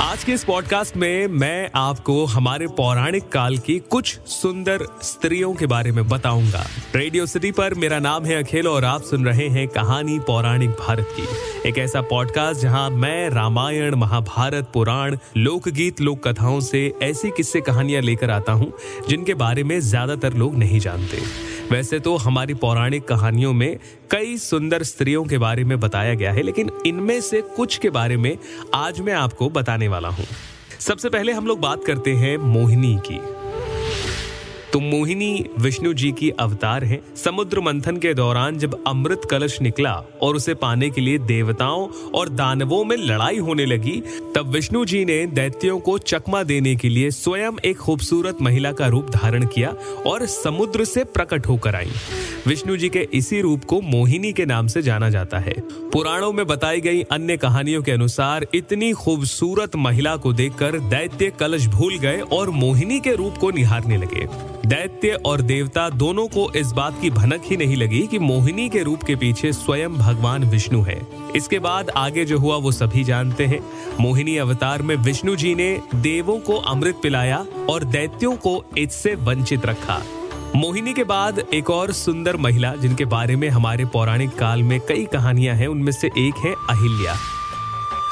आज के इस पॉडकास्ट में मैं आपको हमारे पौराणिक काल की कुछ सुंदर स्त्रियों के बारे में बताऊँगा। रेडियो सिटी पर मेरा नाम है अखिल और आप सुन रहे हैं कहानी पौराणिक भारत की। एक ऐसा पॉडकास्ट जहाँ मैं, रामायण, महाभारत, पुराण, लोकगीत लोक कथाओं से ऐसी किस्से कहानियाँ लेकर आता हूँ, जिनके बारे में ज़्यादातर लोग नहीं जानते। वैसे तो हमारी पौराणिक कहानियों में कई सुंदर स्त्रियों के बारे में बताया गया है, लेकिन इनमें से कुछ के बारे में आज मैं आपको बताने वाला हूँ। सबसे पहले हम लोग बात करते हैं मोहिनी की। तो मोहिनी विष्णु जी की अवतार है। समुद्र मंथन के दौरान जब अमृत कलश निकला और उसे पाने के लिए देवताओं और दानवों में लड़ाई होने लगी, तब विष्णु जी ने दैत्यों को चकमा देने के लिए स्वयं एक खूबसूरत महिला का रूप धारण किया और समुद्र से प्रकट होकर आई। विष्णु जी के इसी रूप को मोहिनी के नाम से जाना जाता है। पुराणों में बताई गई अन्य कहानियों के अनुसार इतनी खूबसूरत महिला को देखकर दैत्य कलश भूल गए और मोहिनी के रूप को निहारने लगे। दैत्य और देवता दोनों को इस बात की भनक ही नहीं लगी कि मोहिनी के रूप के पीछे स्वयं भगवान विष्णु है। इसके बाद आगे जो हुआ, वो सभी जानते हैं। मोहिनी अवतार में विष्णु जी ने देवों को अमृत पिलाया और दैत्यों को इससे वंचित रखा। मोहिनी के बाद एक और सुंदर महिला, जिनके बारे में हमारे पौराणिक काल में कई कहानियाँ हैं, उनमें से एक है अहिल्या।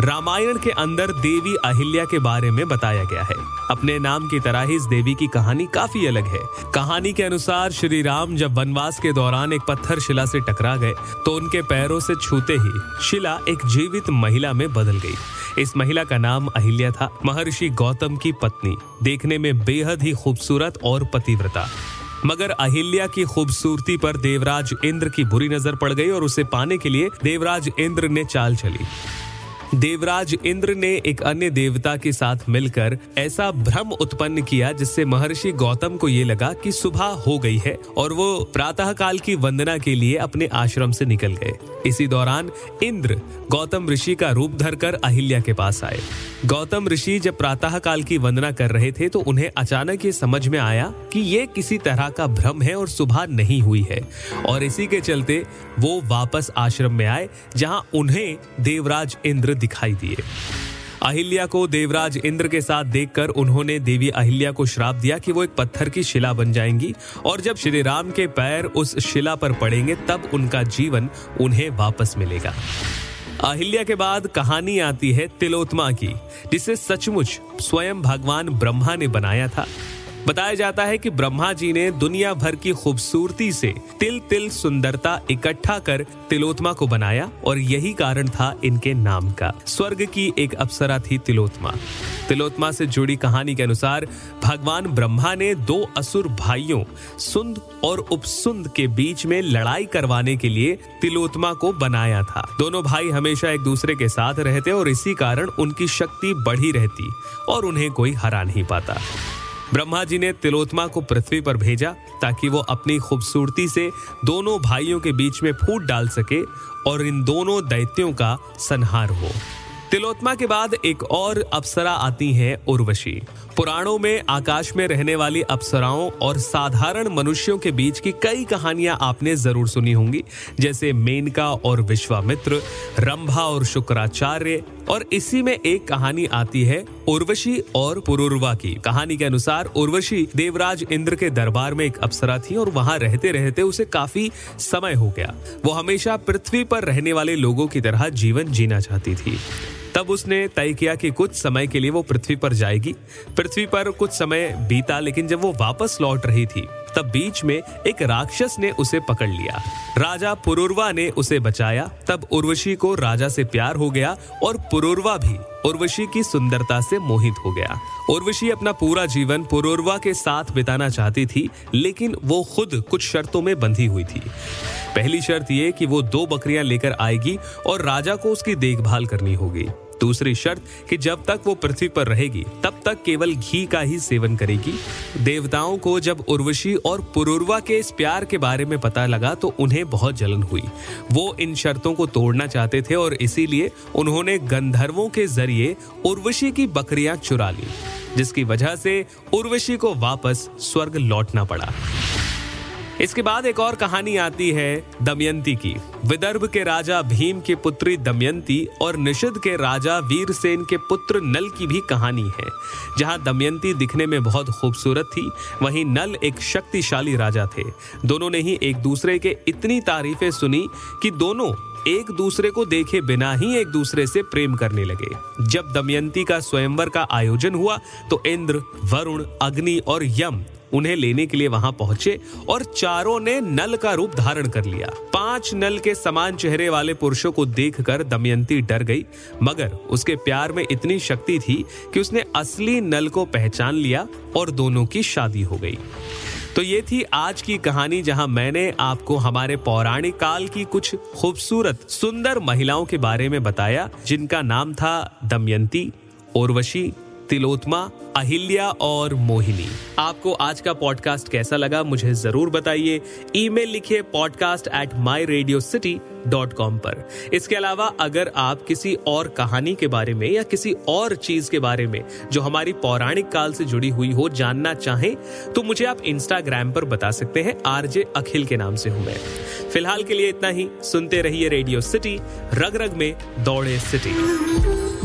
रामायण के अंदर देवी अहिल्या के बारे में बताया गया है। अपने नाम की तरह ही इस देवी की कहानी काफ़ी अलग है। कहानी के अनुसार श्री राम जब वनवास के दौरान एक पत्थर शिला से टकरा गए तो उनके पैरों से छूते ही शिला एक जीवित महिला में बदल गई। इस महिला का नाम अहिल्या था, महर्षि गौतम की पत्नी। देखने में बेहद ही खूबसूरत और पतिव्रता। मगर अहिल्या की खूबसूरती पर देवराज इंद्र की बुरी नज़र पड़ गई और उसे पाने के लिए देवराज इंद्र ने चाल चली। देवराज इंद्र ने एक अन्य देवता के साथ मिलकर ऐसा भ्रम उत्पन्न किया जिससे महर्षि गौतम को ये लगा कि सुबह हो गई है और वो प्रातः काल की वंदना के लिए अपने आश्रम से निकल गए। इसी दौरान इंद्र गौतम ऋषि का रूप धरकर अहिल्या के पास आए। गौतम ऋषि जब प्रातः काल की वंदना कर रहे थे तो उन्हें अचानक ये समझ में आया कि ये किसी तरह का भ्रम है और सुबह नहीं हुई है। और इसी के चलते वो वापस आश्रम में आए, जहाँ उन्हें देवराज इंद्र दिखाई दिए। अहिल्या को देवराज इंद्र के साथ देखकर उन्होंने देवी अहिल्या को श्राप दिया कि वो एक पत्थर की शिला बन जाएँगी, और जब श्री राम के पैर उस शिला पर पड़ेंगे, तब उनका जीवन उन्हें वापस मिलेगा। अहिल्या के बाद कहानी आती है तिलोत्मा की, जिसे सचमुच स्वयं भगवान ब्रह्मा ने बनाया था। बताया जाता है कि ब्रह्मा जी ने दुनिया भर की खूबसूरती से तिल तिल सुंदरता इकट्ठा कर तिलोत्मा को बनाया और यही कारण था इनके नाम का। स्वर्ग की एक अप्सरा थी तिलोत्मा। तिलोत्मा से जुड़ी कहानी के अनुसार भगवान ब्रह्मा ने दो असुर भाइयों, सुंद और उपसुंद के बीच में लड़ाई करवाने के लिए तिलोत्मा को बनाया था। दोनों भाई हमेशा एक दूसरे के साथ रहते और इसी कारण उनकी शक्ति बढ़ी रहती और उन्हें कोई हरा नहीं पाता। ब्रह्मा जी ने तिलोत्मा को पृथ्वी पर भेजा ताकि वो अपनी खूबसूरती से दोनों भाइयों के बीच में फूट डाल सके और इन दोनों दैत्यों का संहार हो। तिलोत्मा के बाद एक और अप्सरा आती है उर्वशी। पुराणों में, आकाश में रहने वाली अप्सराओं और साधारण मनुष्यों के बीच की कई कहानियाँ आपने ज़रूर सुनी होंगी, जैसे मेनका और विश्वामित्र, रंभा और शुक्राचार्य, और इसी में एक कहानी आती है उर्वशी और पुरुर्वा की। कहानी के अनुसार उर्वशी देवराज इंद्र के दरबार में एक अप्सरा थी और वहाँ रहते रहते उसे काफ़ी समय हो गया। वो हमेशा पृथ्वी पर रहने वाले लोगों की तरह जीवन जीना चाहती थी। तब उसने तय किया कि कुछ समय के लिए वो पृथ्वी पर जाएगी। पृथ्वी पर कुछ समय बीता, लेकिन जब वो वापस लौट रही थी, तब बीच में एक राक्षस ने उसे पकड़ लिया। राजा पुरुरवा ने उसे बचाया। तब उर्वशी को राजा से प्यार हो गया और पुरुरवा भी उर्वशी की सुंदरता से मोहित हो गया। उर्वशी अपना पूरा जीवन पुरुरवा के साथ बिताना चाहती थी, लेकिन वो खुद कुछ शर्तों में बंधी हुई थी। पहली शर्त ये कि वो दो बकरियाँ लेकर आएगी और राजा को उसकी देखभाल करनी होगी। दूसरी शर्त कि जब तक वो पृथ्वी पर रहेगी, तब तक केवल घी का ही सेवन करेगी। देवताओं को जब उर्वशी और पुरुरवा के इस प्यार के बारे में पता लगा तो उन्हें बहुत जलन हुई। वो इन शर्तों को तोड़ना चाहते थे और इसीलिए उन्होंने गंधर्वों के ज़रिए उर्वशी की बकरियाँ चुरा ली, जिसकी वजह से उर्वशी को वापस स्वर्ग लौटना पड़ा। इसके बाद एक और कहानी आती है दमयंती की। विदर्भ के राजा भीम की पुत्री दमयंती और निषद के राजा वीरसेन के पुत्र नल की भी कहानी है, जहाँ दमयंती दिखने में बहुत खूबसूरत थी। वहीं नल एक शक्तिशाली राजा थे। दोनों ने ही एक दूसरे के इतनी तारीफें सुनी कि दोनों एक दूसरे को देखे बिना ही एक दूसरे से प्रेम करने लगे। जब दमयंती का स्वयंवर का आयोजन हुआ तो इंद्र, वरुण, अग्नि और यम उन्हें लेने के लिए वहाँ पहुँचे और चारों ने नल का रूप धारण कर लिया। पाँच नल के समान चेहरे वाले पुरुषों को देखकर दमयंती डर गई, मगर उसके प्यार में इतनी शक्ति थी कि उसने असली नल को पहचान लिया और दोनों की शादी हो गई। तो ये थी आज की कहानी, जहाँ मैंने आपको हमारे पौराणिक काल की कुछ खूबसूरत, सुंदर महिलाओं के बारे में बताया, जिनका नाम था दमयंती, उर्वशी तिलोत्मा, अहिल्या और मोहिनी। आपको आज का पॉडकास्ट कैसा लगा, मुझे ज़रूर बताइए। ईमेल लिखिए podcast at my radio city dot com पर। इसके अलावा, अगर आप किसी और कहानी के बारे में या किसी और चीज़ के बारे में, जो हमारी पौराणिक काल से जुड़ी हुई हो, जानना चाहें तो मुझे आप इंस्टाग्राम पर बता सकते हैं, आरजे अखिल के नाम से हूँ मैं। फ़िलहाल के लिए इतना ही, सुनते रहिए रेडियो सिटी रग रग में दौड़े सिटी